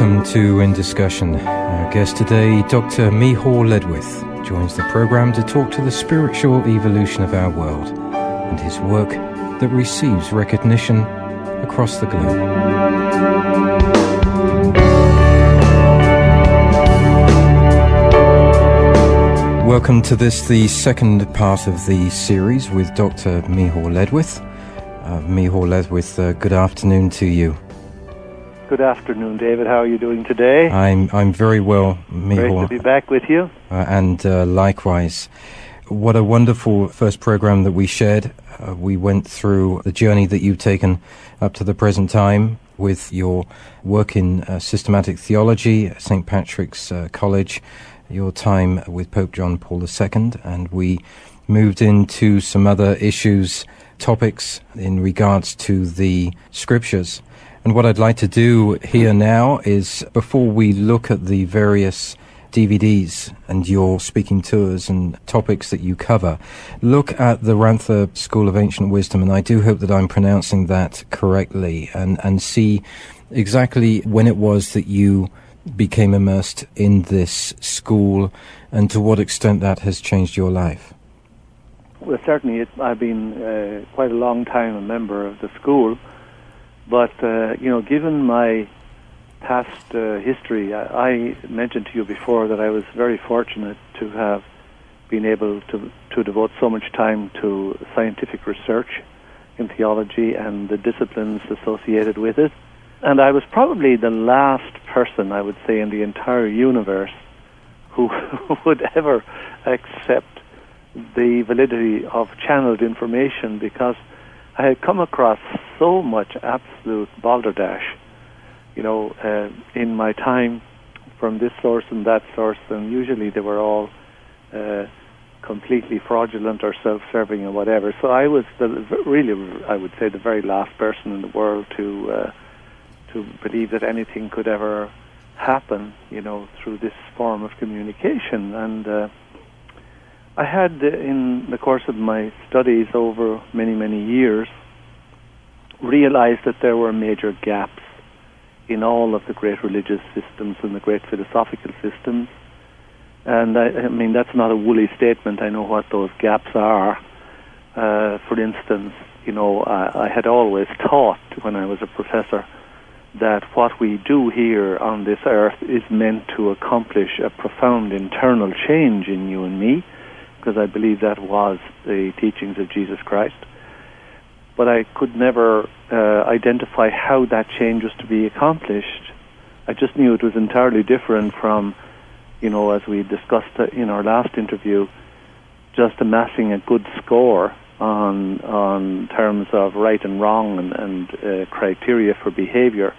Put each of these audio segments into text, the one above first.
Welcome to In Discussion. Our guest today, Dr. Miceal Ledwith, joins the program to talk to the spiritual evolution of our world and his work that receives recognition across the globe. Welcome to this, the second part of the series with Dr. Miceal Ledwith. Uh, Miceal Ledwith, uh, good afternoon to you. Good afternoon, David. How are you doing today? I'm I'm very well, Miceal. Great to be back with you. Uh, and uh, likewise, what a wonderful first program that we shared. Uh, we went through the journey that you've taken up to the present time with your work in uh, systematic theology at St. Patrick's uh, College, your time with Pope John Paul II, and we moved into some other issues, topics in regards to the scriptures. And what I'd like to do here now is, before we look at the various DVDs and your speaking tours and topics that you cover, look at the Ramtha School of Ancient Wisdom, and I do hope that I'm pronouncing that correctly, and, and see exactly when it was that you became immersed in this school and to what extent that has changed your life. Well, certainly, it, I've been uh, quite a long time a member of the school but uh, you know, given my past uh, history, I, I, mentioned to you before that I was very fortunate to have been able to to devote so much time to scientific research in theology and the disciplines associated with it. And I was probably the last person, I would say, in the entire universe who would ever accept the validity of channeled information because I had come across so much absolute balderdash, you know, uh, in my time from this source and that source, and usually they were all uh, completely fraudulent or self-serving or whatever. So I was the, really, I would say, the very last person in the world to uh, to believe that anything could ever happen, you know, through this form of communication. And uh, I had, in the course of my studies over many, many years, realized that there were major gaps in all of the great religious systems and the great philosophical systems. And I, I mean, that's not a woolly statement. I know what those gaps are. Uh, for instance, you know, I, I had always taught when I was a professor that what we do here on this earth is meant to accomplish a profound internal change in you and me because I believe that was the teachings of Jesus Christ. But I could never uh, identify how that change was to be accomplished. I just knew it was entirely different from, you know, as we discussed in our last interview, just amassing a good score on on terms of right and wrong and, and uh, criteria for behavior.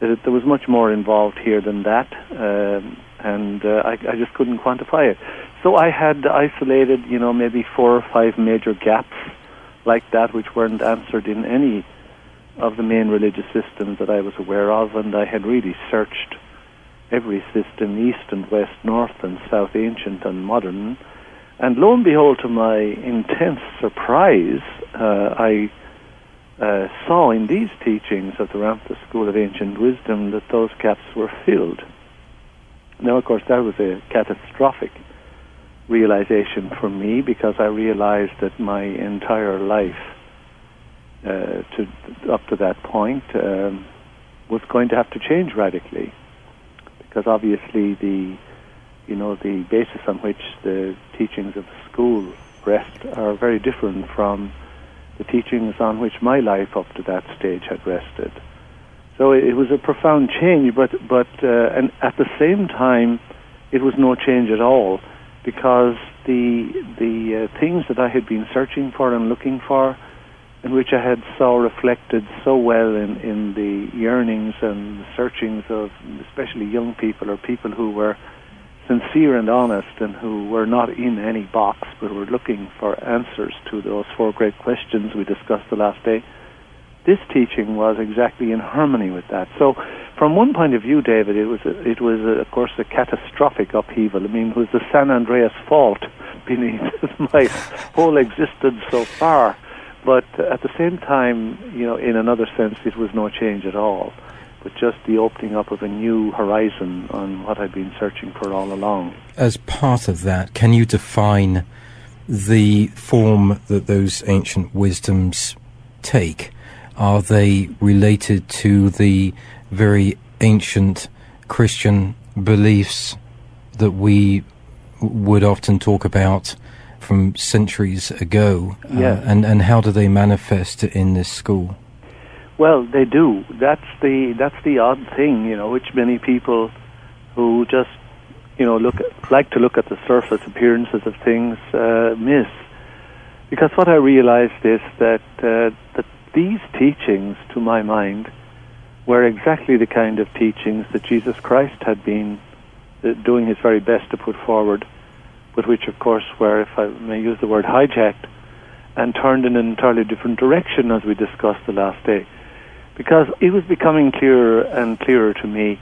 There was much more involved here than that, um, and uh, I, I just couldn't quantify it. So I had isolated, you know, maybe four or five major gaps like that which weren't answered in any of the main religious systems that I was aware of, and I had really searched every system, east and west, north and south, ancient and modern. And lo and behold, to my intense surprise, uh, I uh, saw in these teachings of the Ramtha School of Ancient Wisdom that those gaps were filled. Now, of course, that was a catastrophic realization for me because I realized that my entire life uh, to up to that point um, was going to have to change radically because obviously the you know the basis on which the teachings of the school rest are very different from the teachings on which my life up to that stage had rested. So it, was a profound change, but but uh, and at the same time, it was no change at all because the the uh, things that I had been searching for and looking for, in which I had saw reflected so well in, in the yearnings and searchings of especially young people or people who were sincere and honest and who were not in any box but were looking for answers to those four great questions we discussed the last day. This teaching was exactly in harmony with that. So, from one point of view, David, it was a, it was a, of course a catastrophic upheaval. I mean, it was the San Andreas fault beneath my whole existence so far. But at the same time, you know, in another sense, it was no change at all, but just the opening up of a new horizon on what I'd been searching for all along. As part of that, can you define the form that those ancient wisdoms take? Are they related to the very ancient Christian beliefs that we would often talk about from centuries ago? Yeah. Uh, and, and how do they manifest in this school? Well, they do. That's the that's the odd thing, you know, which many people who just you know look at, like to look at the surface appearances of things uh, miss. Because what I realized is that uh, that these teachings, to my mind, were exactly the kind of teachings that Jesus Christ had been uh, doing his very best to put forward but which, of course, were, if I may use the word, hijacked and turned in an entirely different direction, as we discussed the last day. Because it was becoming clearer and clearer to me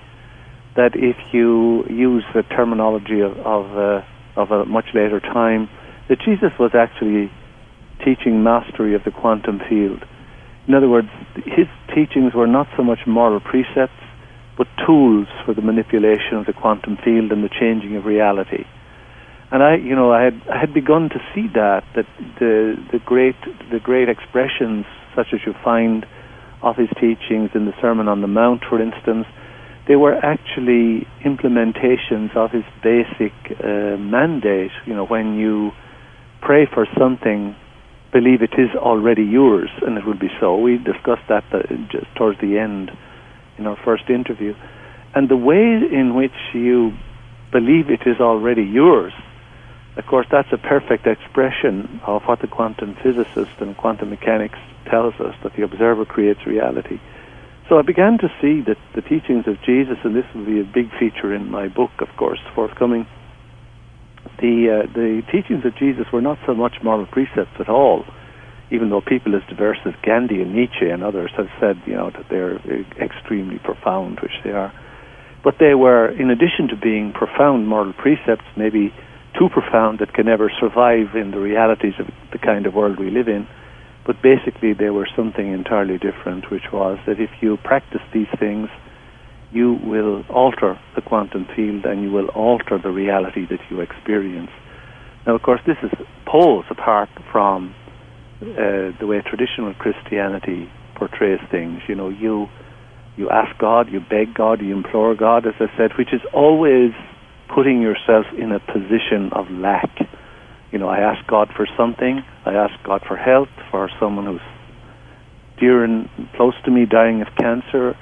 that if you use the terminology of, of, uh, of a much later time, that Jesus was actually teaching mastery of the quantum field. In other words, his teachings were not so much moral precepts, but tools for the manipulation of the quantum field and the changing of reality. And I, you know, I had I had begun to see that that the the great the great expressions such as you find of his teachings in the Sermon on the Mount, for instance, they were actually implementations of his basic uh, mandate. You know, when you pray for something, believe it is already yours, and it will be so. We discussed that uh, just towards the end in our first interview, and the way in which you believe it is already yours of course, that's a perfect expression of what the quantum physicist and quantum mechanics tells us that the observer creates reality. So I began to see that the teachings of Jesus, and this will be a big feature in my book, of course, forthcoming. The uh, the teachings of Jesus were not so much moral precepts at all, even though people as diverse as Gandhi and Nietzsche and others have said, you know, that they're extremely profound, which they are. But they were, in addition to being profound moral precepts, maybe too profound that can never survive in the realities of the kind of world we live in. But basically, they were something entirely different, which was that if you practice these things, you will alter the quantum field and you will alter the reality that you experience. Now, of course, this is poles apart from uh, the way traditional Christianity portrays things. You know, you you ask God, you beg God, you implore God, as I said, which is always putting yourself in a position of lack. You know, I ask God for something. I ask God for health for someone who's dear and close to me dying of cancer,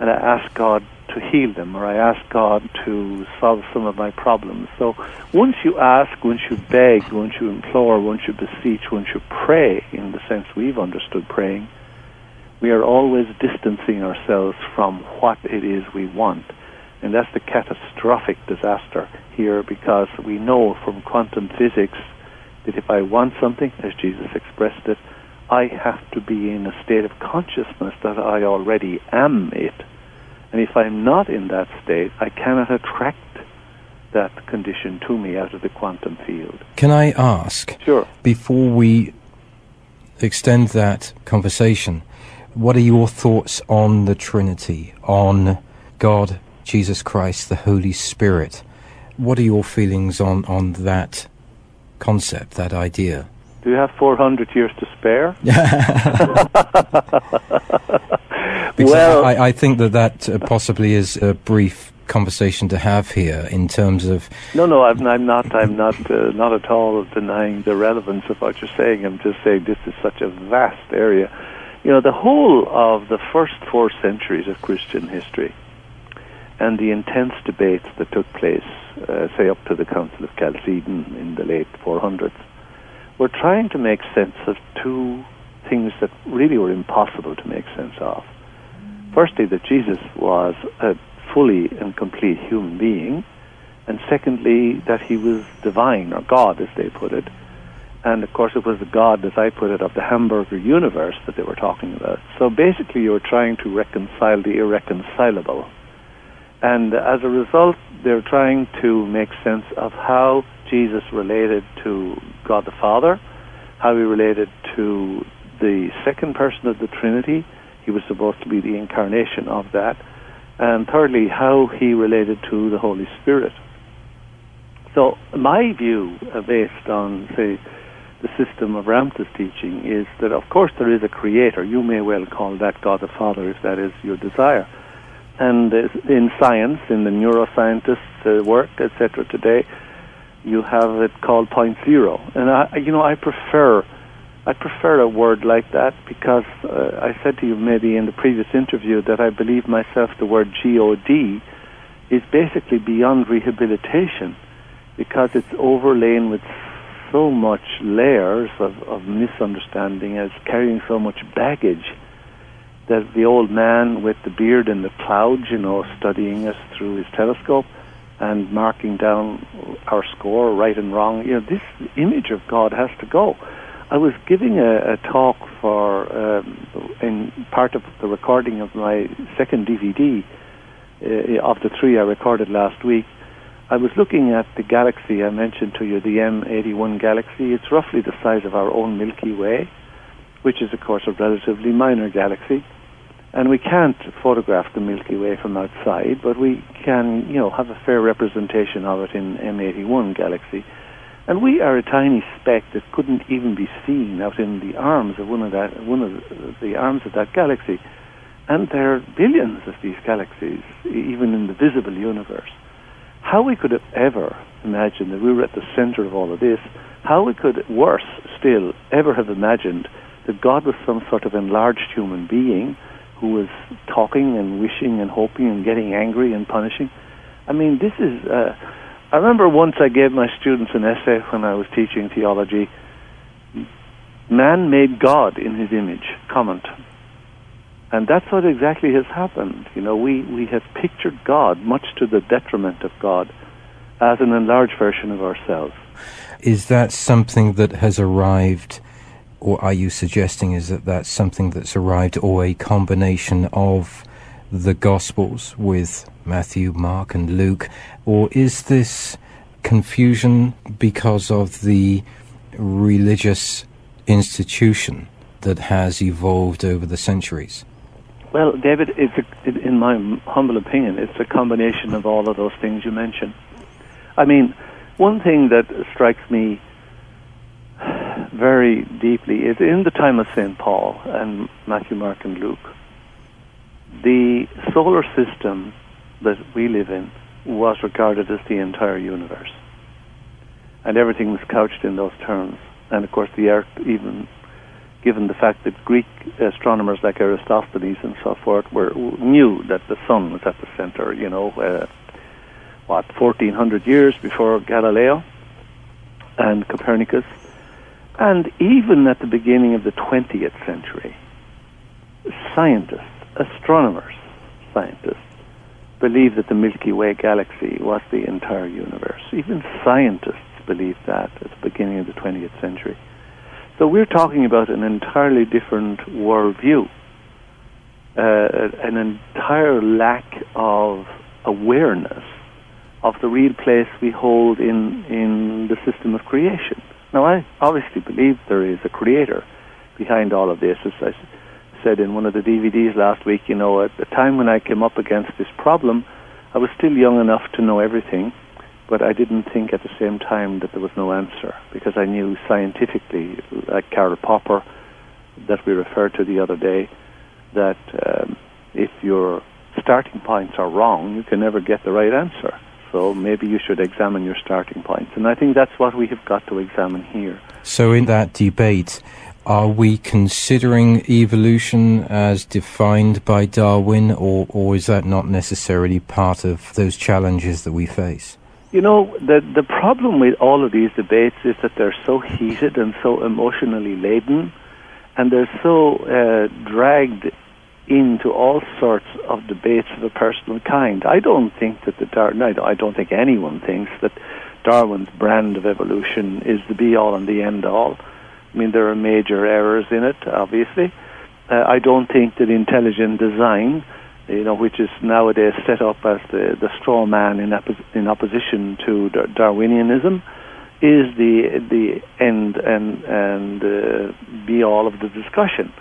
and I ask God to heal them, or I ask God to solve some of my problems. So once you ask, once you beg, once you implore, once you beseech, once you pray, in the sense we've understood praying, we are always distancing ourselves from what it is we want. And that's the catastrophic disaster here because we know from quantum physics that if I want something, as Jesus expressed it, I have to be in a state of consciousness that I already am it. And if I'm not in that state, I cannot attract that condition to me out of the quantum field. Can I ask? Sure. Before we extend that conversation, what are your thoughts on the Trinity, on God Jesus Christ, the Holy Spirit. What are your feelings on, on that concept, that idea? Do you have 400 years to spare? well, I, I, think that that uh, possibly is a brief conversation to have here in terms of. No, no, I'm, I'm not. I'm not. Uh, not at all denying the relevance of what you're saying. I'm just saying this is such a vast area. You know, the whole of the first four centuries of Christian history and the intense debates that took place, uh, say, up to the Council of Chalcedon in the late 400s, were trying to make sense of two things that really were impossible to make sense of. Firstly, that Jesus was a fully and complete human being, and secondly, that he was divine, or God, as they put it. And of course, it was the God, as I put it, of the hamburger universe that they were talking about. So basically, you were trying to reconcile the irreconcilable. And as a result, they're trying to make sense of how Jesus related to God the Father, how he related to the second person of the Trinity. He was supposed to be the incarnation of that. And thirdly, how he related to the Holy Spirit. So, my view, uh, based on, say, the system of Ramtha's teaching, is that of course there is a creator. You may well call that God the Father if that is your desire. And uh, in science, in the neuroscientists' uh, work, etc., today, you have it called point zero. And I, you know, I prefer I prefer a word like that because uh, I said to you maybe in the previous interview that I believe myself the word God is basically beyond rehabilitation because it's overlain with so much layers of, of misunderstanding as carrying so much baggage that the old man with the beard and the clouds, you know, studying us through his telescope and marking down our score, right and wrong, you know, this image of God has to go. I was giving a, a talk for um, in part of the recording of my second DVD uh, of the three I recorded last week. I was looking at the galaxy I mentioned to you, the M81 galaxy. It's roughly the size of our own Milky Way, which is, of course, a relatively minor galaxy. And we can't photograph the Milky Way from outside, but we can, you know, have a fair representation of it in M81 galaxy. And we are a tiny speck that couldn't even be seen out in the arms of one of that one of the arms of that galaxy. And there are billions of these galaxies, even in the visible universe. How we could ever imagined that we were at the center of all of this, how we could, worse still, ever have imagined that God was some sort of enlarged human being who was talking and wishing and hoping and getting angry and punishing. I mean, this is. Uh, I remember once I gave my students an essay when I was teaching theology. Man made God in his image, comment. And that's what exactly has happened. You know, we, we have pictured God, much to the detriment of God, as an enlarged version of ourselves. Is that something that has arrived, or are you suggesting is that that's something that's arrived, or a combination of the Gospels with Matthew, Mark, and Luke, or is this confusion because of the religious institution that has evolved over the centuries? Well, David, it's a, in my humble opinion, it's a combination of all of those things you mentioned. I mean, one thing that strikes me very deeply is in the time of St. Paul and Matthew, Mark, and Luke, the solar system that we live in was regarded as the entire universe. And everything was couched in those terms. And of course, the Earth, even given the fact that Greek astronomers like Aristophanes and so forth were knew that the sun was at the center, you know, uh, what, 1400 years before Galileo and Copernicus. And even at the beginning of the 20th century, scientists, astronomers, scientists, believed that the Milky Way galaxy was the entire universe. Even scientists believed that at the beginning of the 20th century. So we're talking about an entirely different worldview, uh, an entire lack of awareness of the real place we hold in, in the system of creation. Now, I obviously believe there is a creator behind all of this. As I said in one of the DVDs last week, you know, at the time when I came up against this problem, I was still young enough to know everything, but I didn't think at the same time that there was no answer because I knew scientifically, like Karl Popper, that we referred to the other day, that um, if your starting points are wrong, you can never get the right answer. So maybe you should examine your starting points. And I think that's what we have got to examine here. So, in that debate, are we considering evolution as defined by Darwin, or, or is that not necessarily part of those challenges that we face? You know, the the problem with all of these debates is that they're so heated and so emotionally laden, and they're so uh, dragged into all sorts of debates of a personal kind. I don't think that the Darwin. I don't think anyone thinks that Darwin's brand of evolution is the be all and the end all. I mean, there are major errors in it, obviously. Uh, I don't think that intelligent design you know, which is nowadays set up as the, the straw man in, oppo- in opposition to Darwinianism, is the the end and and uh, be all of the discussion.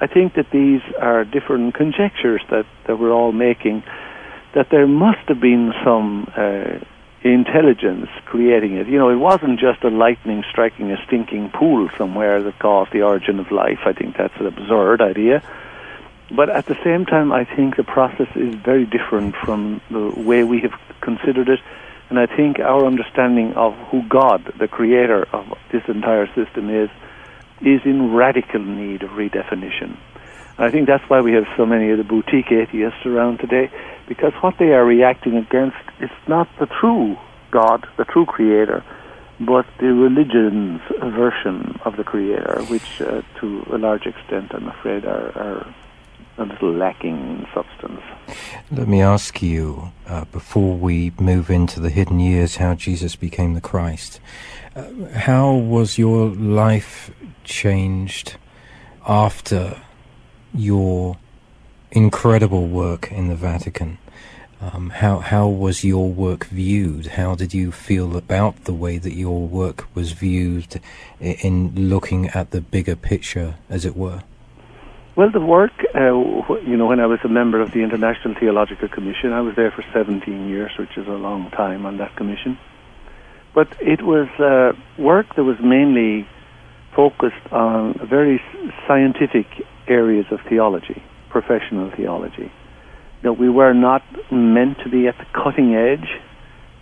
I think that these are different conjectures that, that we're all making. That there must have been some uh, intelligence creating it. You know, it wasn't just a lightning striking a stinking pool somewhere that caused the origin of life. I think that's an absurd idea. But at the same time, I think the process is very different from the way we have considered it. And I think our understanding of who God, the creator of this entire system, is, is in radical need of redefinition. I think that's why we have so many of the boutique atheists around today, because what they are reacting against is not the true God, the true creator, but the religion's version of the creator, which uh, to a large extent, I'm afraid, are, are a little lacking in substance. Let me ask you, uh, before we move into the hidden years, how Jesus became the Christ. Uh, how was your life changed after your incredible work in the Vatican? Um, how how was your work viewed? How did you feel about the way that your work was viewed in looking at the bigger picture, as it were? Well, the work, uh, you know, when I was a member of the International Theological Commission, I was there for 17 years, which is a long time on that commission. But it was uh, work that was mainly focused on very scientific areas of theology, professional theology. Know, we were not meant to be at the cutting edge.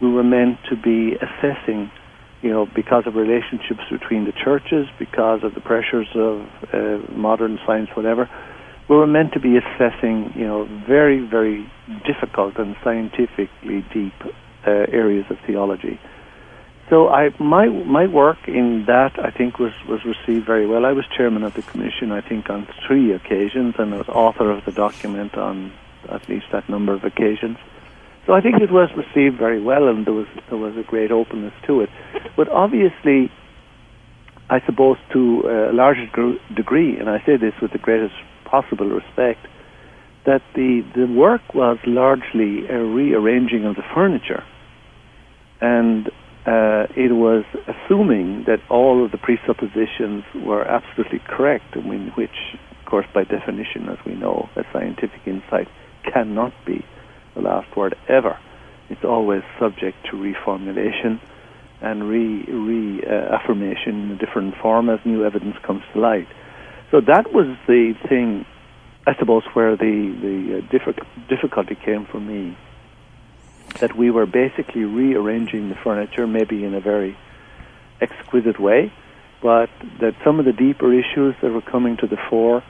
We were meant to be assessing you know, because of relationships between the churches, because of the pressures of uh, modern science, whatever, we were meant to be assessing, you know, very, very difficult and scientifically deep uh, areas of theology. So I, my my work in that I think was was received very well. I was chairman of the commission, I think, on three occasions, and I was author of the document on at least that number of occasions. So I think it was received very well, and there was there was a great openness to it. But obviously, I suppose to a larger degree, and I say this with the greatest possible respect, that the the work was largely a rearranging of the furniture, and uh, it was assuming that all of the presuppositions were absolutely correct, which, of course, by definition, as we know, a scientific insight cannot be the last word ever. It's always subject to reformulation and re reaffirmation uh, in a different form as new evidence comes to light. So that was the thing, I suppose, where the the uh, difficulty came for me. That we were basically rearranging the furniture, maybe in a very exquisite way, but that some of the deeper issues that were coming to the fore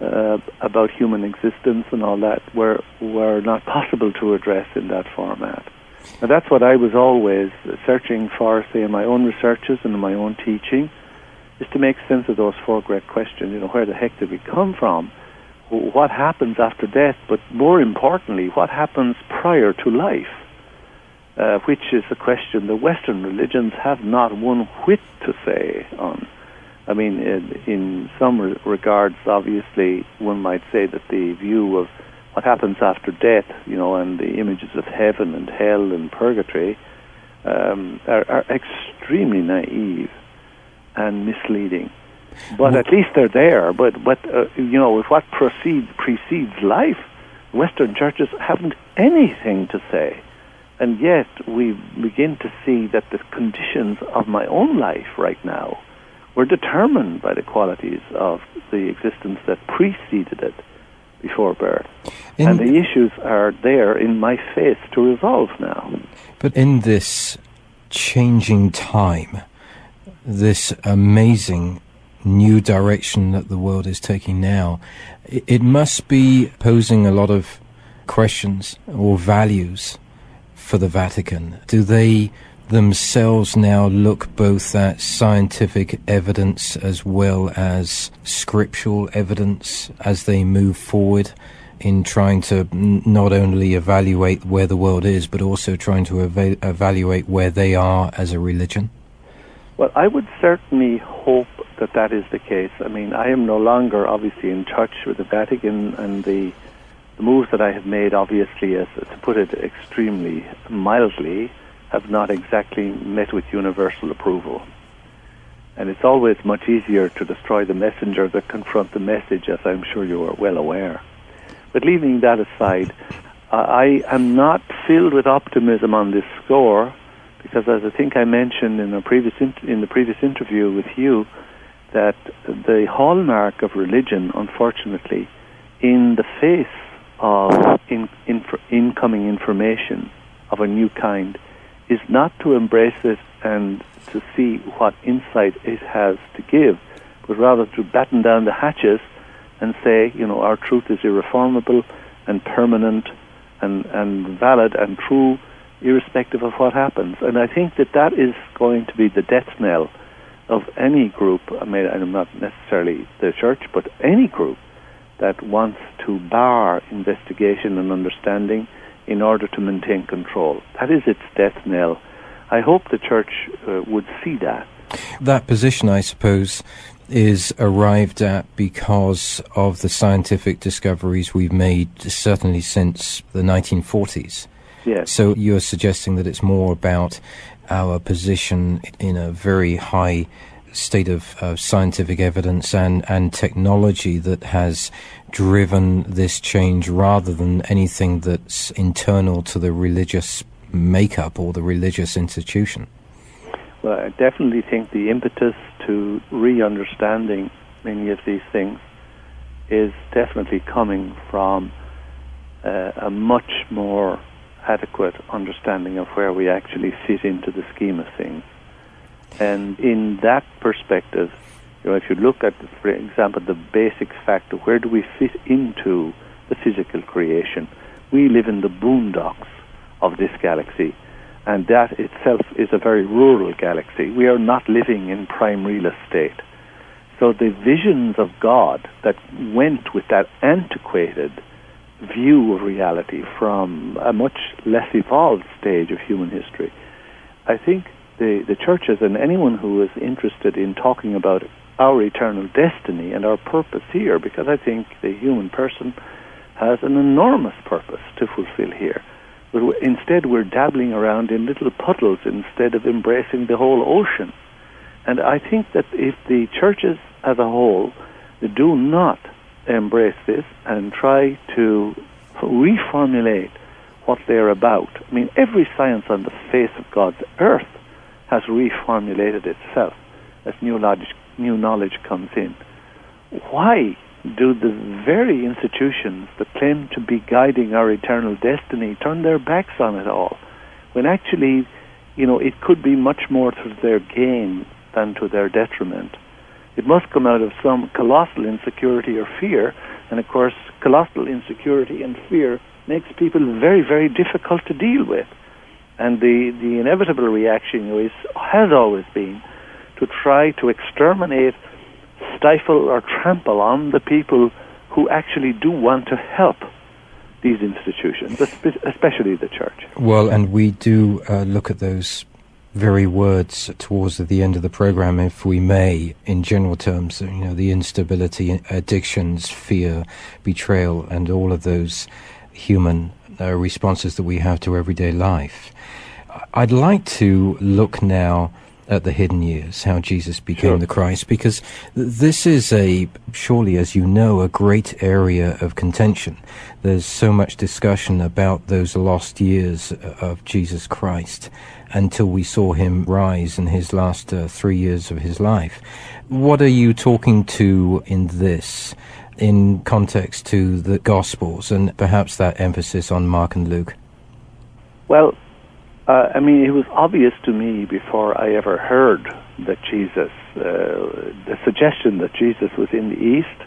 uh, about human existence and all that were were not possible to address in that format. Now that's what I was always searching for, say, in my own researches and in my own teaching, is to make sense of those four great questions. You know, where the heck did we come from? What happens after death? But more importantly, what happens prior to life? Uh, which is a question the Western religions have not one whit to say on. I mean, in, some regards, obviously, one might say that the view of what happens after death, you know, and the images of heaven and hell and purgatory um, are, are, extremely naive and misleading. But well, at least they're there. But but uh, you know, if what proceeds precedes life, Western churches haven't anything to say, and yet we begin to see that the conditions of my own life right now were determined by the qualities of the existence that preceded it before birth. In and the issues are there in my face to resolve now. But in this changing time, this amazing new direction that the world is taking now, it, it must be posing a lot of questions or values for the Vatican. Do they themselves now look both at scientific evidence as well as scriptural evidence as they move forward in trying to not only evaluate where the world is, but also trying to eva- evaluate where they are as a religion? Well, I would certainly hope that that is the case. I mean, I am no longer obviously in touch with the Vatican, and the, the moves that I have made, obviously, as to put it extremely mildly, have not exactly met with universal approval. And it's always much easier to destroy the messenger than confront the message, as I'm sure you are well aware. But leaving that aside, I am not filled with optimism on this score because, as I think I mentioned in, a previous in the previous interview with you, that the hallmark of religion, unfortunately, in the face of in, in, incoming information of a new kind, is not to embrace it and to see what insight it has to give, but rather to batten down the hatches and say, you know, our truth is irreformable and permanent and, and valid and true, irrespective of what happens. And I think that that is going to be the death knell of any group. I mean, I'm not necessarily the church, but any group that wants to bar investigation and understanding in order to maintain control. That is its death knell. I hope the church uh, would see that. That position, I suppose, is arrived at because of the scientific discoveries we've made, certainly since the 1940s. Yes. So you're suggesting that it's more about our position in a very high state of uh, scientific evidence and, and technology that has driven this change rather than anything that's internal to the religious makeup or the religious institution. Well, I definitely think the impetus to re-understanding many of these things is definitely coming from uh, a much more adequate understanding of where we actually fit into the scheme of things. And in that perspective, you know, if you look at, for example, the basic fact of where do we fit into the physical creation, we live in the boondocks of this galaxy and that itself is a very rural galaxy. We are not living in prime real estate. So the visions of God that went with that antiquated view of reality from a much less evolved stage of human history, I think the, the churches and anyone who is interested in talking about our eternal destiny and our purpose here, because I think the human person has an enormous purpose to fulfill here but instead, we're dabbling around in little puddles instead of embracing the whole ocean. And I think that if the churches as a whole do not embrace this and try to reformulate what they're about, I mean, every science on the face of God's earth has reformulated itself as new knowledge, new knowledge comes in. Why do the very institutions that claim to be guiding our eternal destiny turn their backs on it all? When actually, you know, it could be much more to their gain than to their detriment. It must come out of some colossal insecurity or fear, and of course, colossal insecurity and fear makes people very, very difficult to deal with. And the, the inevitable reaction is, has always been to try to exterminate stifle or trample on the people who actually do want to help these institutions, especially the church. Well, and we do uh, look at those very words towards the end of the program, if we may, in general terms, you know, the instability, addictions, fear, betrayal, and all of those human uh, responses that we have to everyday life. I'd like to look now at the hidden years, how Jesus became sure. the Christ, because this is a, surely as you know, a great area of contention. There's so much discussion about those lost years of Jesus Christ until we saw him rise in his last uh, three years of his life. What are you talking to in this? In context to the Gospels and perhaps that emphasis on Mark and Luke? Well, Uh, I mean, it was obvious to me before I ever heard that Jesus, uh, the suggestion that Jesus was in the East,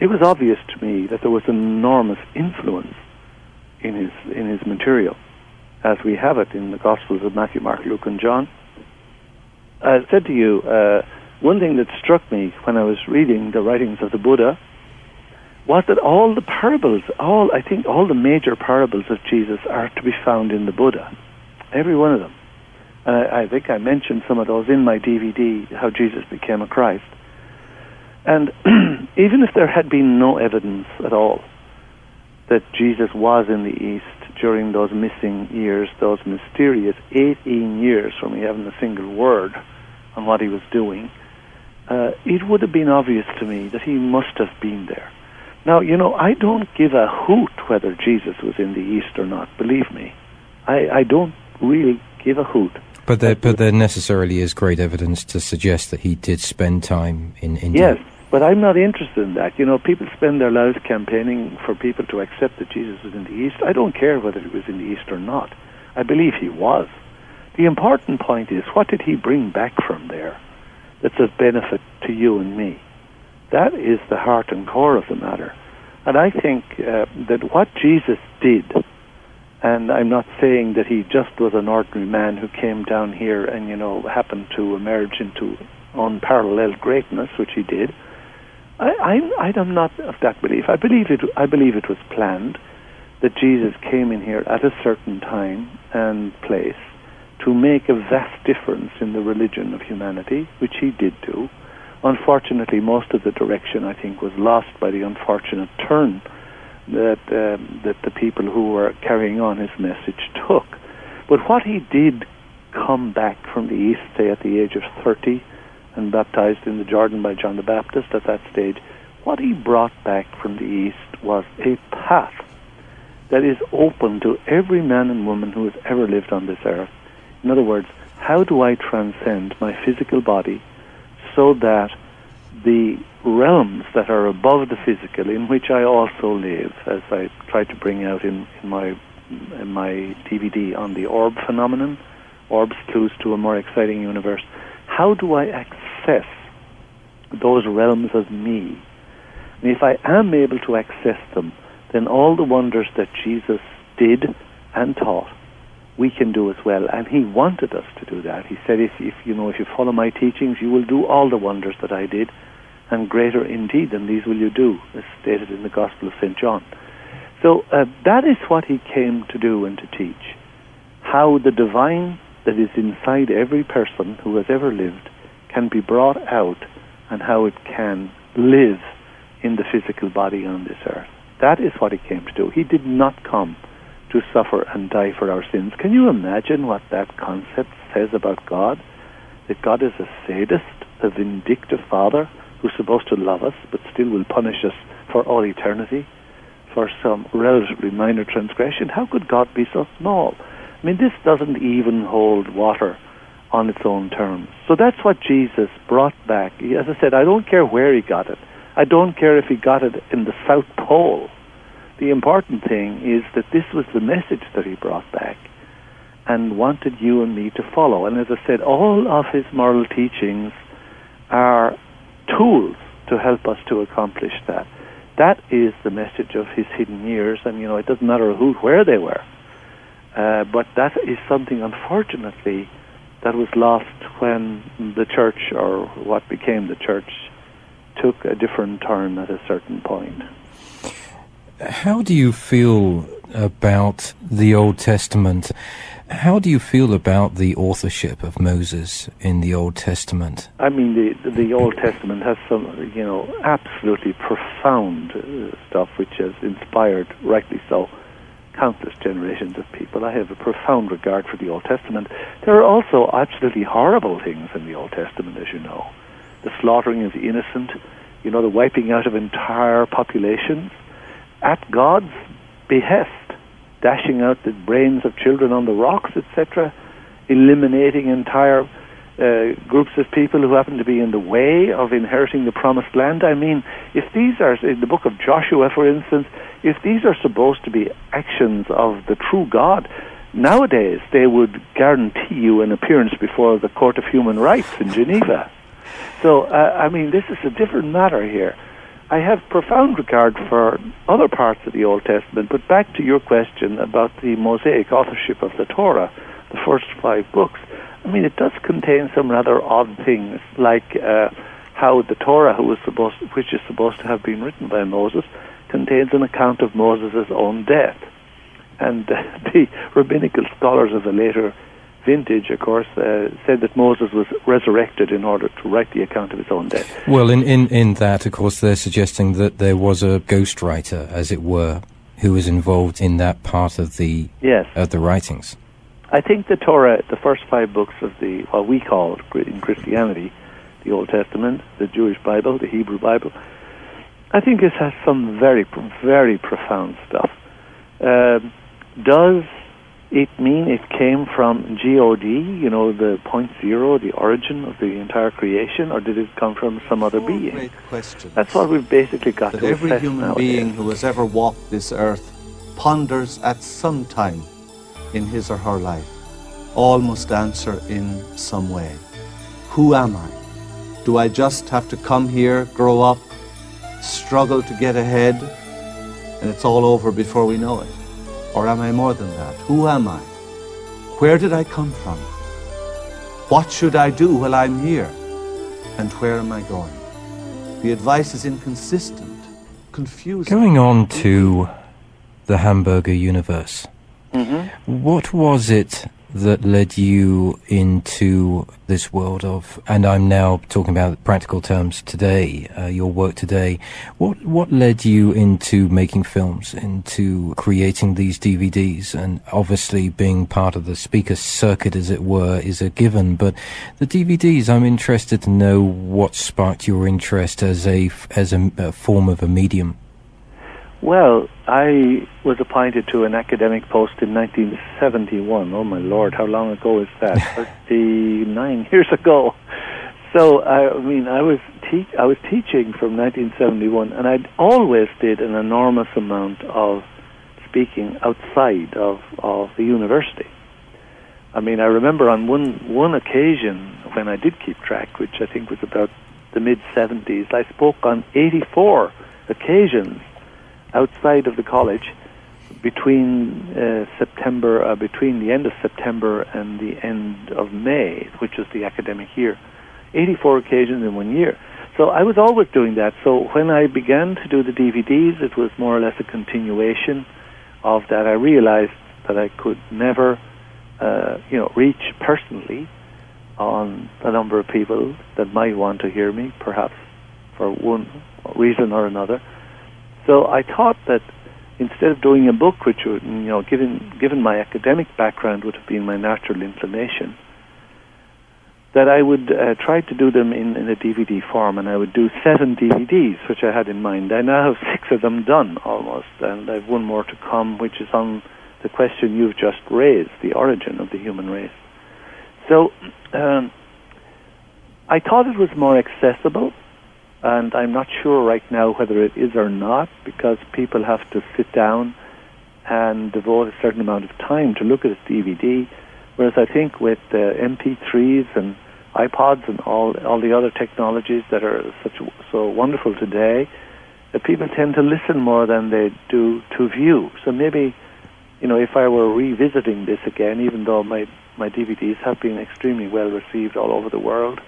it was obvious to me that there was enormous influence in his in his material, as we have it in the Gospels of Matthew, Mark, Luke, and John. I said to you, uh, one thing that struck me when I was reading the writings of the Buddha was that all the parables, all I think all the major parables of Jesus are to be found in the Buddha every one of them. And I, I think I mentioned some of those in my DVD, How Jesus Became a Christ. And even if there had been no evidence at all that Jesus was in the East during those missing years, those mysterious 18 years from me having a single word on what he was doing, uh, it would have been obvious to me that he must have been there. Now, you know, I don't give a hoot whether Jesus was in the East or not, believe me. I, I don't really give a hoot. But there, but there necessarily is great evidence to suggest that he did spend time in India. Yes, but I'm not interested in that. You know, people spend their lives campaigning for people to accept that Jesus was in the East. I don't care whether he was in the East or not. I believe he was. The important point is, what did he bring back from there that's of benefit to you and me? That is the heart and core of the matter. And I think uh, that what Jesus did and I'm not saying that he just was an ordinary man who came down here and, you know, happened to emerge into unparalleled greatness, which he did. I, I'm, I'm not of that belief. I believe it. I believe it was planned that Jesus came in here at a certain time and place to make a vast difference in the religion of humanity, which he did do. Unfortunately, most of the direction I think was lost by the unfortunate turn that um, that the people who were carrying on his message took. But what he did come back from the east, say at the age of 30, and baptized in the Jordan by John the Baptist at that stage, what he brought back from the east was a path that is open to every man and woman who has ever lived on this earth. In other words, how do I transcend my physical body so that the realms that are above the physical, in which I also live, as I try to bring out in, in my in my DVD on the orb phenomenon, orbs clues to a more exciting universe. How do I access those realms of me? And if I am able to access them, then all the wonders that Jesus did and taught, we can do as well. And he wanted us to do that. He said, if, if you know, if you follow my teachings, you will do all the wonders that I did and greater indeed than these will you do, as stated in the Gospel of St. John. So uh, that is what he came to do and to teach. How the divine that is inside every person who has ever lived can be brought out and how it can live in the physical body on this earth. That is what he came to do. He did not come to suffer and die for our sins. Can you imagine what that concept says about God? That God is a sadist, a vindictive father who's supposed to love us but still will punish us for all eternity for some relatively minor transgression. How could God be so small? I mean, this doesn't even hold water on its own terms. So that's what Jesus brought back. As I said, I don't care where he got it. I don't care if he got it in the South Pole. The important thing is that this was the message that he brought back and wanted you and me to follow. And as I said, all of his moral teachings are tools to help us to accomplish that. That is the message of his hidden years, and you know it doesn't matter who, where they were. Uh, but that is something, unfortunately, that was lost when the church, or what became the church, took a different turn at a certain point. How do you feel about the Old Testament? How do you feel about the authorship of Moses in the Old Testament? I mean, the the Old Testament has some, you know, absolutely profound uh, stuff which has inspired, rightly so, countless generations of people. I have a profound regard for the Old Testament. There are also absolutely horrible things in the Old Testament, as you know, the slaughtering of the innocent, you know, the wiping out of entire populations at God's behest dashing out the brains of children on the rocks, etc., eliminating entire uh, groups of people who happen to be in the way of inheriting the promised land. I mean, if these are, in the book of Joshua, for instance, if these are supposed to be actions of the true God, nowadays they would guarantee you an appearance before the Court of Human Rights in Geneva. So, uh, I mean, this is a different matter here. I have profound regard for other parts of the Old Testament, but back to your question about the Mosaic authorship of the Torah, the first five books. I mean, it does contain some rather odd things, like uh, how the Torah, who was supposed, which is supposed to have been written by Moses, contains an account of Moses' own death. And uh, the rabbinical scholars of the later vintage, of course, uh, said that Moses was resurrected in order to write the account of his own death. Well, in, in, in that, of course, they're suggesting that there was a ghostwriter, as it were, who was involved in that part of the yes. of the writings. I think the Torah, the first five books of the what we call in Christianity, the Old Testament, the Jewish Bible, the Hebrew Bible, I think it has some very, very profound stuff. Uh, does it mean it came from God, you know, the point zero, the origin of the entire creation, or did it come from some other being? great questions That's what we've basically got that to every human nowadays. being who has ever walked this earth ponders at some time in his or her life. All must answer in some way. Who am I? Do I just have to come here, grow up, struggle to get ahead, and it's all over before we know it? Or am I more than that? Who am I? Where did I come from? What should I do while I'm here? And where am I going? The advice is inconsistent, confusing. Going on to the hamburger universe, mm-hmm. what was it that led you into this world of, and I'm now talking about practical terms today, uh, your work today. What what led you into making films, into creating these DVDs, and obviously being part of the speaker circuit, as it were, is a given. But the DVDs, I'm interested to know what sparked your interest as a as a, a form of a medium. Well, I was appointed to an academic post in 1971. Oh my lord, how long ago is that? 39 years ago. So I, mean, I was te- I was teaching from 1971, and I always did an enormous amount of speaking outside of of the university. I mean, I remember on one one occasion when I did keep track, which I think was about the mid 70s, I spoke on 84 occasions outside of the college between uh, September, uh, between the end of September and the end of May, which is the academic year. 84 occasions in one year. So I was always doing that. So when I began to do the DVDs, it was more or less a continuation of that. I realized that I could never, uh, you know, reach personally on a number of people that might want to hear me, perhaps for one reason or another. So I thought that instead of doing a book, which would, you know, given given my academic background would have been my natural inclination, that I would uh, try to do them in, in a DVD form, and I would do seven DVDs, which I had in mind. I now have six of them done almost, and I've one more to come, which is on the question you've just raised, the origin of the human race. So um, I thought it was more accessible and I'm not sure right now whether it is or not because people have to sit down and devote a certain amount of time to look at a DVD. Whereas I think with uh, MP3s and iPods and all all the other technologies that are such so wonderful today, that people tend to listen more than they do to view. So maybe, you know, if I were revisiting this again, even though my my DVDs have been extremely well received all over the world.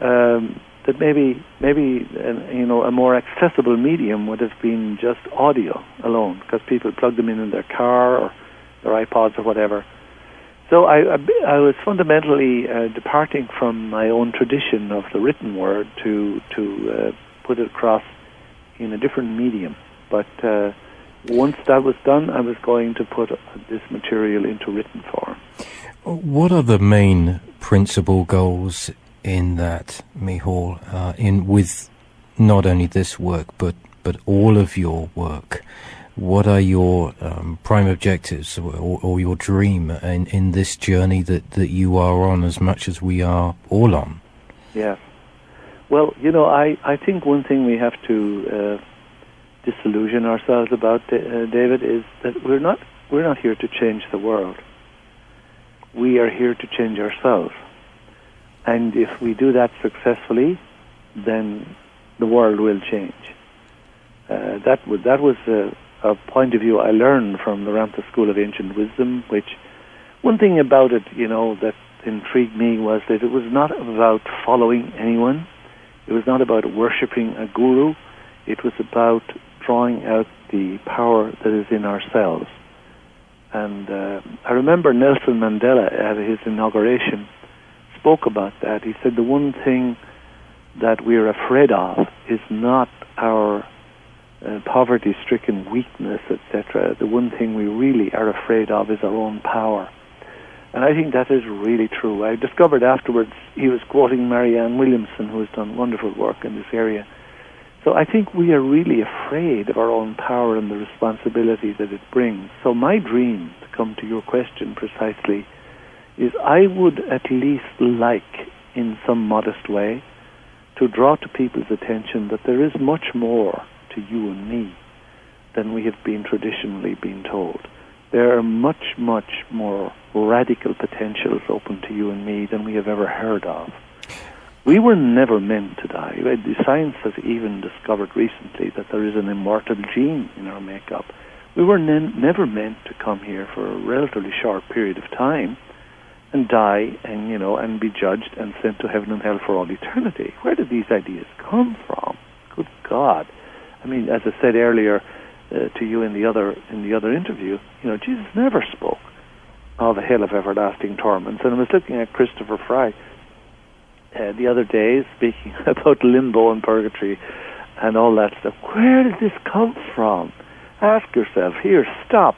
Um, that maybe maybe uh, you know a more accessible medium would have been just audio alone because people plug them in in their car or their iPods or whatever. So I I, I was fundamentally uh, departing from my own tradition of the written word to to uh, put it across in a different medium. But uh, once that was done, I was going to put this material into written form. What are the main principal goals in that, Miceal, uh, in with not only this work but but all of your work? What are your um, prime objectives or, or, your dream in, in this journey that, that you are on as much as we are all on? Yeah. Well, you know, I, I think one thing we have to uh, disillusion ourselves about, uh, David, is that we're not we're not here to change the world. We are here to change ourselves. And if we do that successfully, then the world will change. Uh, that, w- that was a, a, point of view I learned from the Ramtha School of Ancient Wisdom, which one thing about it, you know, that intrigued me was that it was not about following anyone. It was not about worshipping a guru. It was about drawing out the power that is in ourselves. And uh, I remember Nelson Mandela at his inauguration spoke about that. He said the one thing that we're afraid of is not our uh, poverty-stricken weakness, etc. The one thing we really are afraid of is our own power. And I think that is really true. I discovered afterwards he was quoting Marianne Williamson, who has done wonderful work in this area. So I think we are really afraid of our own power and the responsibility that it brings. So my dream, to come to your question precisely, is I would at least like, in some modest way, to draw to people's attention that there is much more to you and me than we have been traditionally been told. There are much, much more radical potentials open to you and me than we have ever heard of. We were never meant to die. Uh, the science has even discovered recently that there is an immortal gene in our makeup. We were ne- never meant to come here for a relatively short period of time and die and you know and be judged and sent to heaven and hell for all eternity. Where did these ideas come from? Good God! I mean, as I said earlier uh, to you in the other in the other interview, you know, Jesus never spoke of a hell of everlasting torments. And I was looking at Christopher Fry uh, the other day, speaking about limbo and purgatory and all that stuff. Where did this come from? Ask yourself. Here, stop.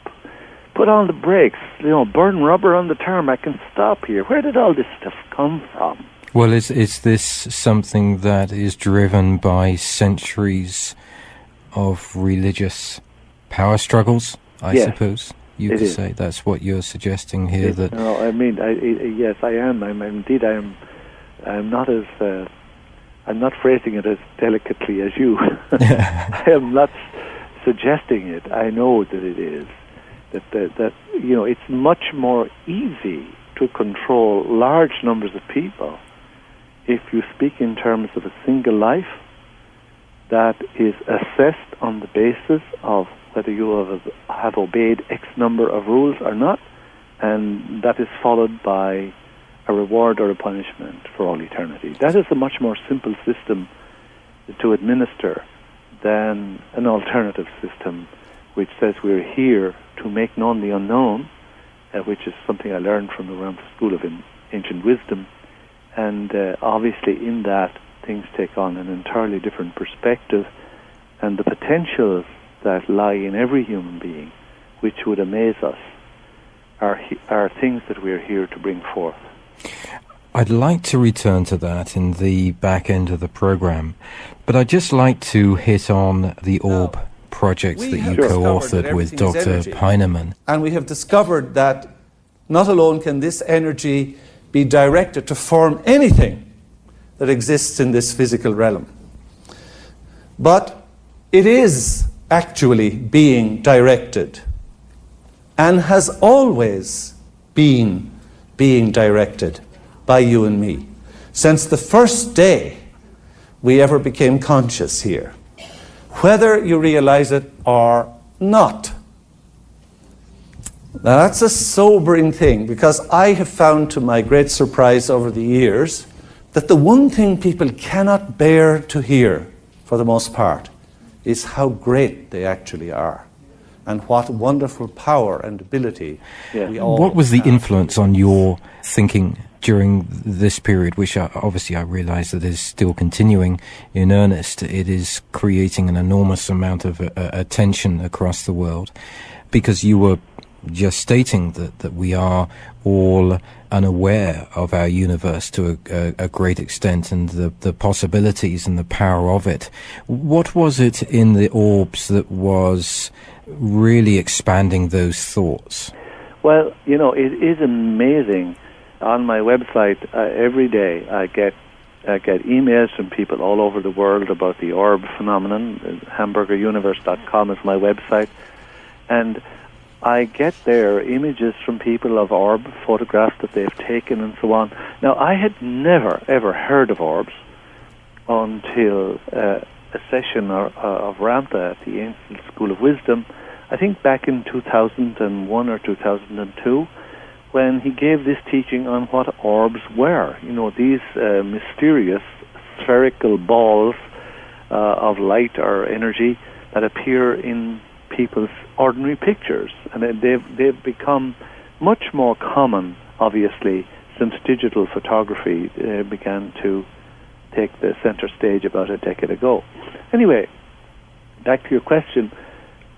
Put on the brakes. You know, burn rubber on the tarmac and stop here. Where did all this stuff come from? Well, is is this something that is driven by centuries of religious power struggles? I yes, suppose you could is. say that's what you're suggesting here. It, that no, I mean, I, I, yes, I am. I'm indeed. I am. I'm not as. Uh, I'm not phrasing it as delicately as you. I am not suggesting it. I know that it is. That, that that you know, it's much more easy to control large numbers of people if you speak in terms of a single life that is assessed on the basis of whether you have, have obeyed X number of rules or not, and that is followed by a reward or a punishment for all eternity. That is a much more simple system to administer than an alternative system which says we're here to make known the unknown, uh, which is something I learned from the Ramtha School of Ancient Wisdom. And uh, obviously, in that, things take on an entirely different perspective, and the potentials that lie in every human being, which would amaze us, are, are things that we're here to bring forth. I'd like to return to that in the back end of the program, but I'd just like to hit on the orb project that you co-authored with Dr. Heinemann. And we have discovered that not alone can this energy be directed to form anything that exists in this physical realm, but it is actually being directed and has always been being directed by you and me. Since the first day we ever became conscious here, whether you realize it or not. Now, that's a sobering thing because I have found to my great surprise over the years that the one thing people cannot bear to hear, for the most part, is how great they actually are and what wonderful power and ability yeah. we all What was the have. influence on your thinking during this period, which I, obviously I realize that is still continuing in earnest? It is creating an enormous amount of uh, attention across the world because you were just stating that, that we are all unaware of our universe to a, a, a, great extent and the, the possibilities and the power of it. What was it in the orbs that was really expanding those thoughts? Well, you know, it is amazing. On my website, uh, every day I get I get emails from people all over the world about the orb phenomenon. HamburgerUniverse.com is my website, and I get there images from people of orb photographs that they've taken and so on. Now, I had never, ever heard of orbs until uh, a session or, uh, of Ramtha at the Ancient School of Wisdom, I think back in 2001 or 2002, when he gave this teaching on what orbs were. You know, these uh, mysterious spherical balls uh, of light or energy that appear in people's ordinary pictures, and they've they've become much more common, obviously, since digital photography uh, began to take the center stage about a decade ago. Anyway, back to your question.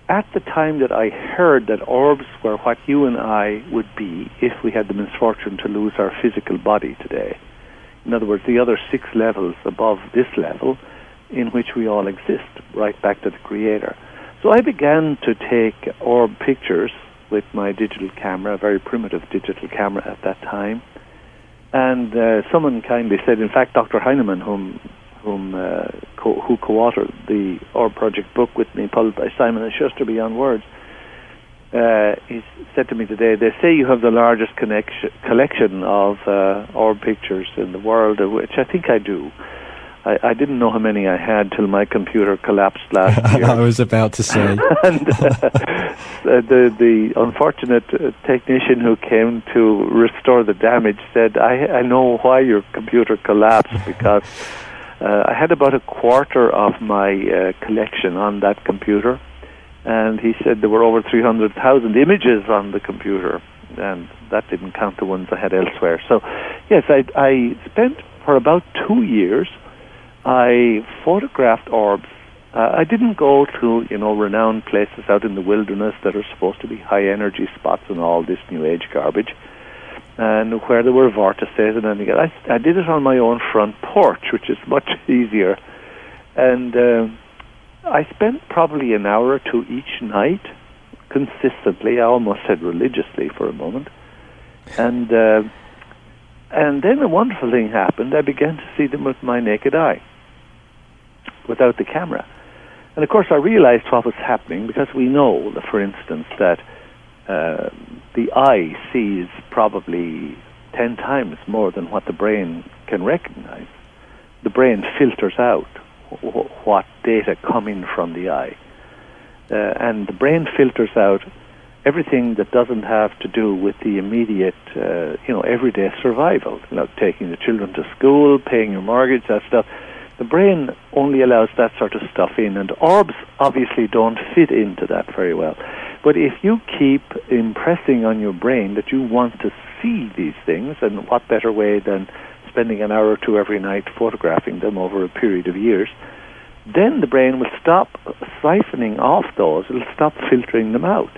At the time that I heard that orbs were what you and I would be if we had the misfortune to lose our physical body today, in other words, the other six levels above this level in which we all exist, right back to the Creator. So I began to take orb pictures with my digital camera, a very primitive digital camera at that time. And uh, someone kindly said, in fact, Dr. Heinemann, whom whom uh, co- who co-authored the Orb Project book with me, published by Simon and Schuster Beyond Words, uh, he said to me today, they say you have the largest connection, collection of uh, orb pictures in the world, which I think I do. I, I didn't know how many I had till my computer collapsed last year. I was about to say. and uh, the the unfortunate uh, technician who came to restore the damage said, "I I know why your computer collapsed because." Uh, I had about a quarter of my uh, collection on that computer, and he said there were over 300,000 images on the computer, and that didn't count the ones I had elsewhere. So, yes, I, I spent for about two years I photographed orbs. Uh, I didn't go to you know renowned places out in the wilderness that are supposed to be high energy spots and all this new age garbage, and where there were vortices and anything. I, I did it on my own front porch, which is much easier, and uh, I spent probably an hour or two each night, consistently. I almost said religiously for a moment, and. Uh, and then a wonderful thing happened. I began to see them with my naked eye without the camera. And of course, I realized what was happening because we know, for instance, that uh, the eye sees probably 10 times more than what the brain can recognize. The brain filters out what data come in from the eye. Uh, and the brain filters out everything that doesn't have to do with the immediate, uh, you know, everyday survival, you know, taking the children to school, paying your mortgage, that stuff the brain only allows that sort of stuff in, and orbs obviously don't fit into that very well. But if you keep impressing on your brain that you want to see these things, and what better way than spending an hour or two every night photographing them over a period of years, then the brain will stop siphoning off those, it'll stop filtering them out.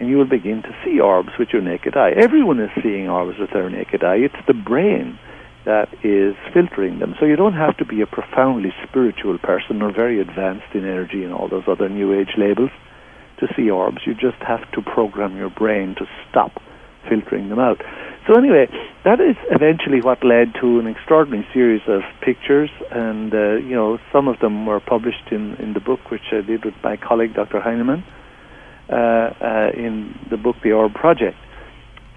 And you will begin to see orbs with your naked eye. Everyone is seeing orbs with their naked eye. It's the brain that is filtering them. So you don't have to be a profoundly spiritual person or very advanced in energy and all those other New Age labels to see orbs. You just have to program your brain to stop filtering them out. So anyway, that is eventually what led to an extraordinary series of pictures, and uh, you know some of them were published in, in the book which I did with my colleague Dr. Heinemann uh, uh, in the book The Orb Project.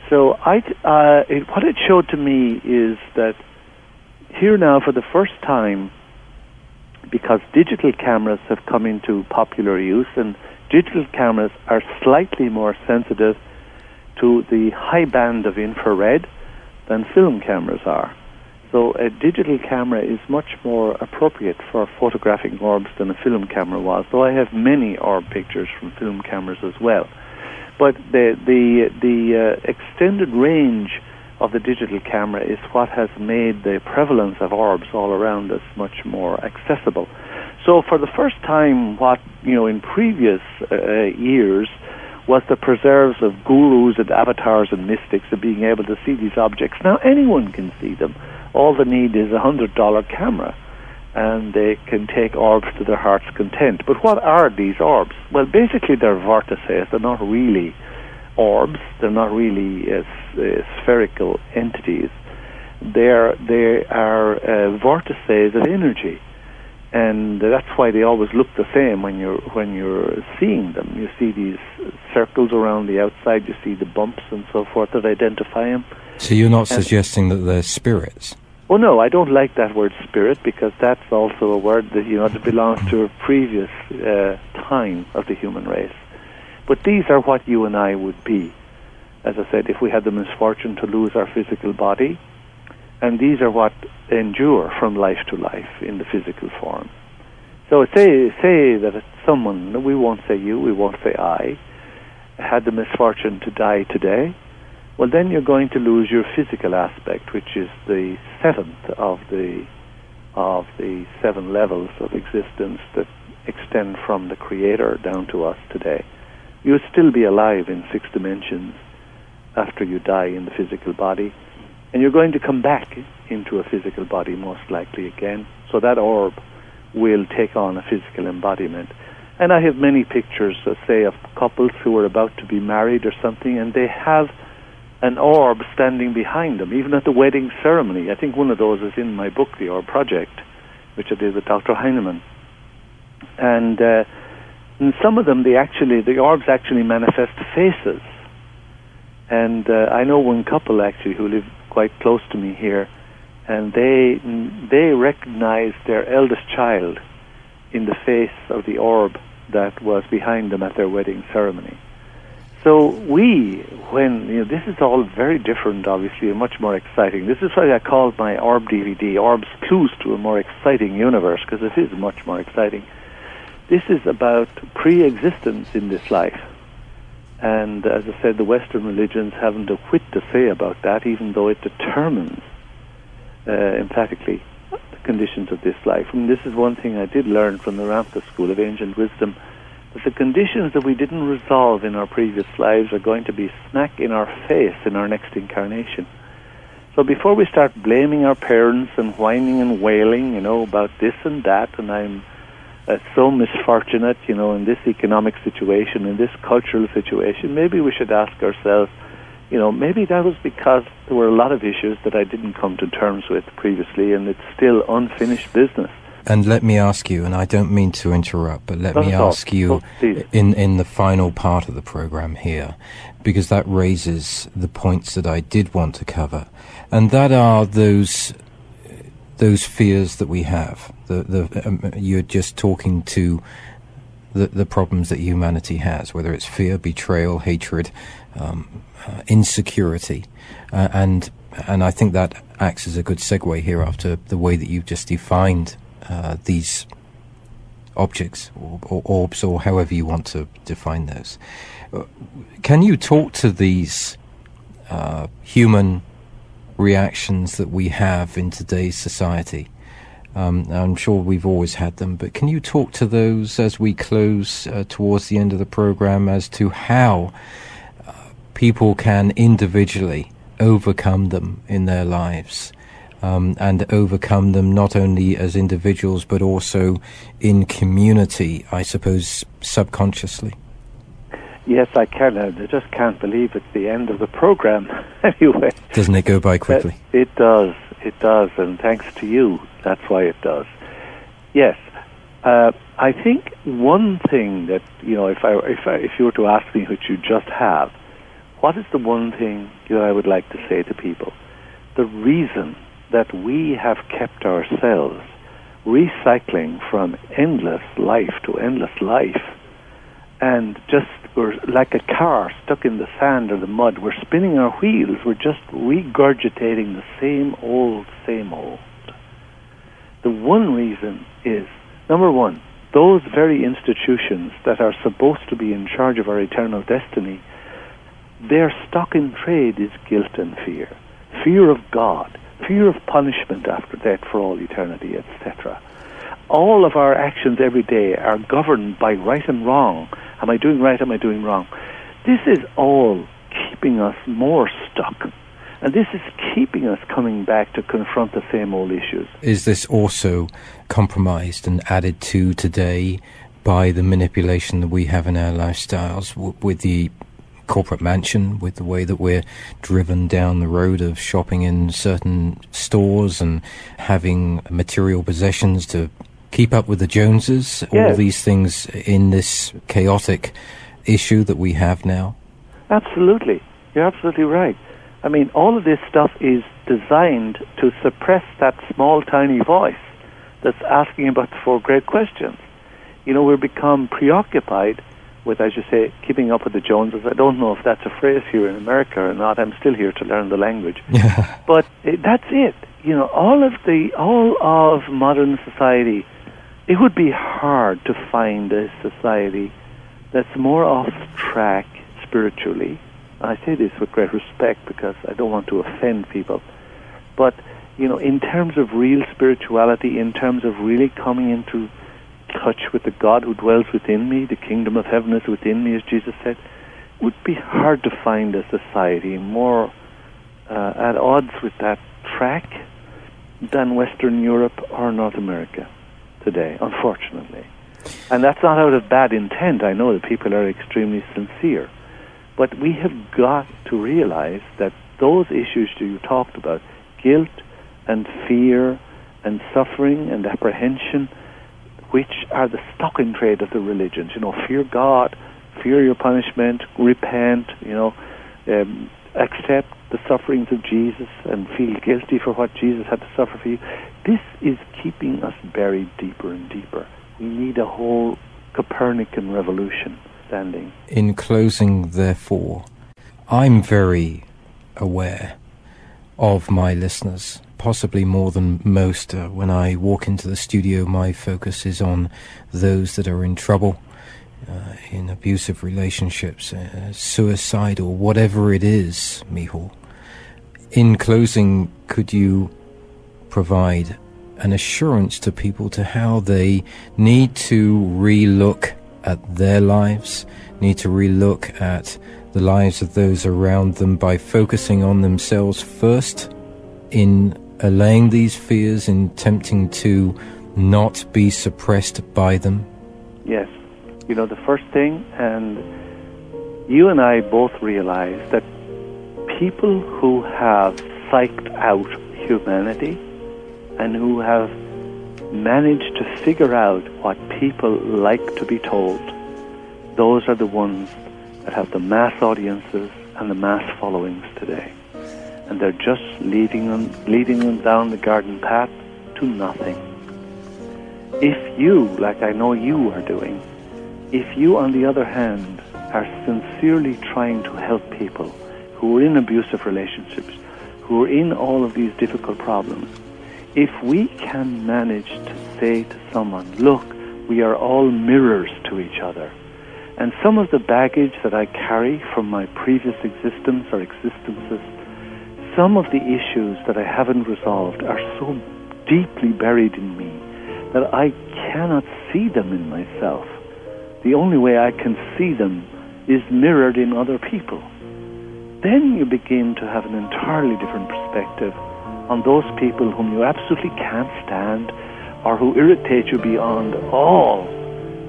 So I, uh, it, what it showed to me is that here now, for the first time, because digital cameras have come into popular use, and digital cameras are slightly more sensitive to the high band of infrared than film cameras are. So a digital camera is much more appropriate for photographing orbs than a film camera was, though I have many orb pictures from film cameras as well. But the the the uh, extended range of the digital camera is what has made the prevalence of orbs all around us much more accessible. So for the first time, what you know in previous uh, years was the preserves of gurus and avatars and mystics of being able to see these objects. Now anyone can see them. All they need is a hundred dollar camera and they can take orbs to their heart's content. But what are these orbs? Well, basically, they're vortices. They're not really orbs. They're not really uh, uh, spherical entities. They're, they are uh, vortices of energy. and that's why they always look the same when you're when you're seeing them. You see these circles around the outside. You see the bumps and so forth that identify them. So you're not and suggesting that they're spirits? Oh no, I don't like that word spirit because that's also a word that you know that belongs to a previous uh, time of the human race. But these are what you and I would be, as I said, if we had the misfortune to lose our physical body, and these are what endure from life to life in the physical form. So say say that someone, we won't say you, we won't say I, had the misfortune to die today well, then you're going to lose your physical aspect, which is the seventh of the of the seven levels of existence that extend from the Creator down to us today. You'll still be alive in six dimensions after you die in the physical body, and you're going to come back into a physical body most likely again. So that orb will take on a physical embodiment. And I have many pictures, uh, say, of couples who are about to be married or something, and they have an orb standing behind them, even at the wedding ceremony. I think one of those is in my book, The Orb Project, which I did with Dr. Heinemann. And uh, some of them, they actually, the orbs actually manifest faces. And uh, I know one couple actually who live quite close to me here, and they they recognized their eldest child in the face of the orb that was behind them at their wedding ceremony. So we, when you know, this is all very different, obviously, and much more exciting. This is why I called my Orb DVD Orbs Clues to a More Exciting Universe, because it is much more exciting. This is about pre-existence in this life, and as I said, the Western religions haven't a whit to say about that, even though it determines uh, emphatically the conditions of this life. And this is one thing I did learn from the Ramtha School of Ancient Wisdom that the conditions that we didn't resolve in our previous lives are going to be smack in our face in our next incarnation. So before we start blaming our parents and whining and wailing, you know, about this and that, and I'm uh, so misfortunate, you know, in this economic situation, in this cultural situation, maybe we should ask ourselves, you know, maybe that was because there were a lot of issues that I didn't come to terms with previously, and it's still unfinished business. And let me ask you, and I don't mean to interrupt, but let me ask you oh, in, in the final part of the program here, because that raises the points that I did want to cover, and that are those those fears that we have. The, the, um, you're just talking to the, the problems that humanity has, whether it's fear, betrayal, hatred, um, uh, insecurity, uh, and and I think that acts as a good segue here after the way that you've just defined uh, these objects or, or, orbs or however you want to define those. Uh, can you talk to these uh, human reactions that we have in today's society? Um, I'm sure we've always had them, but can you talk to those as we close uh, towards the end of the program as to how uh, people can individually overcome them in their lives? Um, and overcome them not only as individuals but also in community, I suppose, subconsciously? Yes, I can. I just can't believe it's the end of the program. anyway, doesn't it go by quickly? It does. It does, and thanks to you, that's why it does. Yes, uh, I think one thing that you know, if I if I, if you were to ask me, which you just have, what is the one thing that I would like to say to people? The reason that we have kept ourselves recycling from endless life to endless life and just we're like a car stuck in the sand or the mud. We're spinning our wheels. We're just regurgitating the same old, same old. The one reason is number one, those very institutions that are supposed to be in charge of our eternal destiny, their stock in trade is guilt and fear. Fear of God, fear of punishment after death for all eternity, etc. All of our actions every day are governed by right and wrong. Am I doing right? Am I doing wrong? This is all keeping us more stuck. And this is keeping us coming back to confront the same old issues. Is this also compromised and added to today by the manipulation that we have in our lifestyles w- with the corporate mansion with the way that we're driven down the road of shopping in certain stores and having material possessions to keep up with the Joneses, all these things in this chaotic issue that we have now? Absolutely. You're absolutely right. I mean, all of this stuff is designed to suppress that small, tiny voice that's asking about the four great questions. You know, we've become preoccupied with, as you say, keeping up with the Joneses. I don't know if that's a phrase here in America or not. I'm still here to learn the language. Yeah. But uh, that's it. You know, all of the all of modern society, it would be hard to find a society that's more off track spiritually. I say this with great respect because I don't want to offend people. But you know, in terms of real spirituality, in terms of really coming into touch with the God who dwells within me, the kingdom of heaven is within me, as Jesus said, would be hard to find a society more uh, at odds with that track than Western Europe or North America today, unfortunately. And that's not out of bad intent. I know that people are extremely sincere. But we have got to realize that those issues that you talked about, guilt and fear and suffering and apprehension, which are the stock in trade of the religions, you know, fear God, fear your punishment, repent, you know, um, accept the sufferings of Jesus and feel guilty for what Jesus had to suffer for you. This is keeping us buried deeper and deeper. We need a whole Copernican revolution standing. In closing, therefore, I'm very aware of my listeners, possibly more than most. Uh, when I walk into the studio, my focus is on those that are in trouble, uh, in abusive relationships, uh, suicide, or whatever it is, Miceal. In closing, could you provide an assurance to people to how they need to relook at their lives, need to relook at the lives of those around them by focusing on themselves first in allaying these fears, and attempting to not be suppressed by them? Yes. You know, the first thing, and you and I both realize that people who have psyched out humanity and who have managed to figure out what people like to be told, those are the ones that have the mass audiences and the mass followings today. And they're just leading them, leading them down the garden path to nothing. If you, like I know you are doing, if you, on the other hand, are sincerely trying to help people who are in abusive relationships, who are in all of these difficult problems, if we can manage to say to someone, look, we are all mirrors to each other, and some of the baggage that I carry from my previous existence or existences, some of the issues that I haven't resolved are so deeply buried in me that I cannot see them in myself. The only way I can see them is mirrored in other people. Then you begin to have an entirely different perspective on those people whom you absolutely can't stand or who irritate you beyond all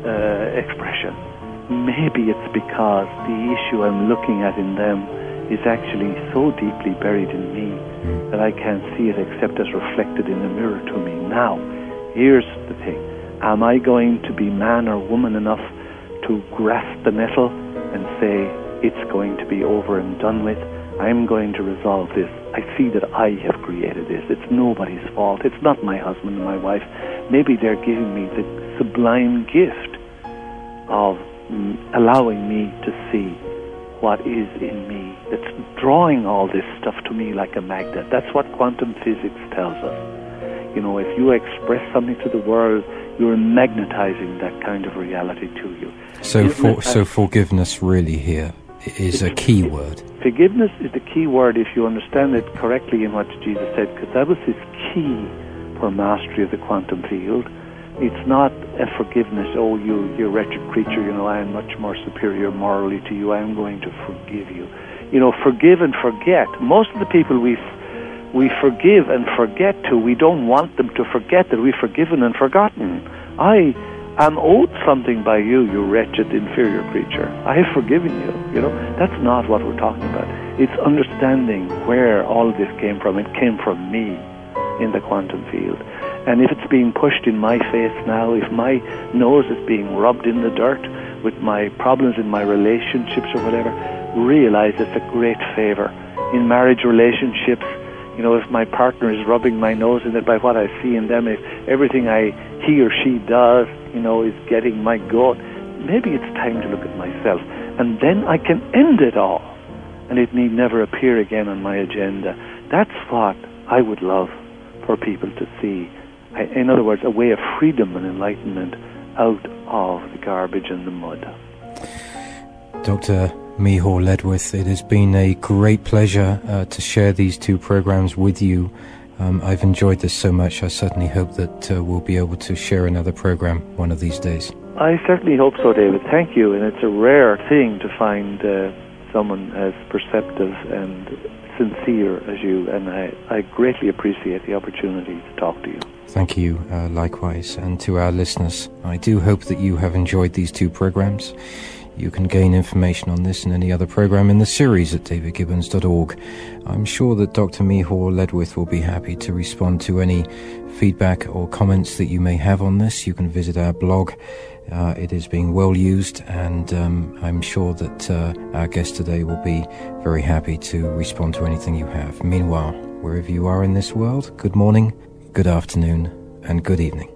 uh, expression. Maybe it's because the issue I'm looking at in them is actually so deeply buried in me that I can't see it except as reflected in the mirror to me. Now, here's the thing. Am I going to be man or woman enough to grasp the nettle and say, it's going to be over and done with? I'm going to resolve this. I see that I have created this. It's nobody's fault. It's not my husband and my wife. Maybe they're giving me the sublime gift of mm, allowing me to see what is in me that's drawing all this stuff to me like a magnet. That's what quantum physics tells us. You know, if you express something to the world, you're magnetizing that kind of reality to you. So, for, so forgiveness really here is a key word. Forgiveness is the key word if you understand it correctly in what Jesus said, because that was his key for mastery of the quantum field. It's not a forgiveness, oh, you, you wretched creature, you know, I am much more superior morally to you, I am going to forgive you. You know, forgive and forget. Most of the people we, we forgive and forget to, we don't want them to forget that we've forgiven and forgotten. I am owed something by you, you wretched, inferior creature. I have forgiven you. You know, that's not what we're talking about. It's understanding where all this came from. It came from me. in the quantum field. And if it's being pushed in my face now, if my nose is being rubbed in the dirt with my problems in my relationships or whatever, realize it's a great favor. In marriage relationships, you know, if my partner is rubbing my nose in it by what I see in them, if everything I he or she does, you know, is getting my goat, maybe it's time to look at myself. And then I can end it all. And it need never appear again on my agenda. That's what I would love for people to see. In other words, a way of freedom and enlightenment out of the garbage and the mud. Dr. Miceal Ledwith, it has been a great pleasure uh, to share these two programs with you. Um, I've enjoyed this so much. I certainly hope that uh, we'll be able to share another program one of these days. I certainly hope so, David. Thank you. And it's a rare thing to find uh, someone as perceptive and sincere as you, and I, I greatly appreciate the opportunity to talk to you. Thank you, uh, likewise. And to our listeners, I do hope that you have enjoyed these two programs. You can gain information on this and any other program in the series at davidgibbons.org. I'm sure that Dr. Miceal Ledwith will be happy to respond to any feedback or comments that you may have on this. You can visit our blog. Uh, it is being well used, and um, I'm sure that uh, our guest today will be very happy to respond to anything you have. Meanwhile, wherever you are in this world, good morning, good afternoon, and good evening.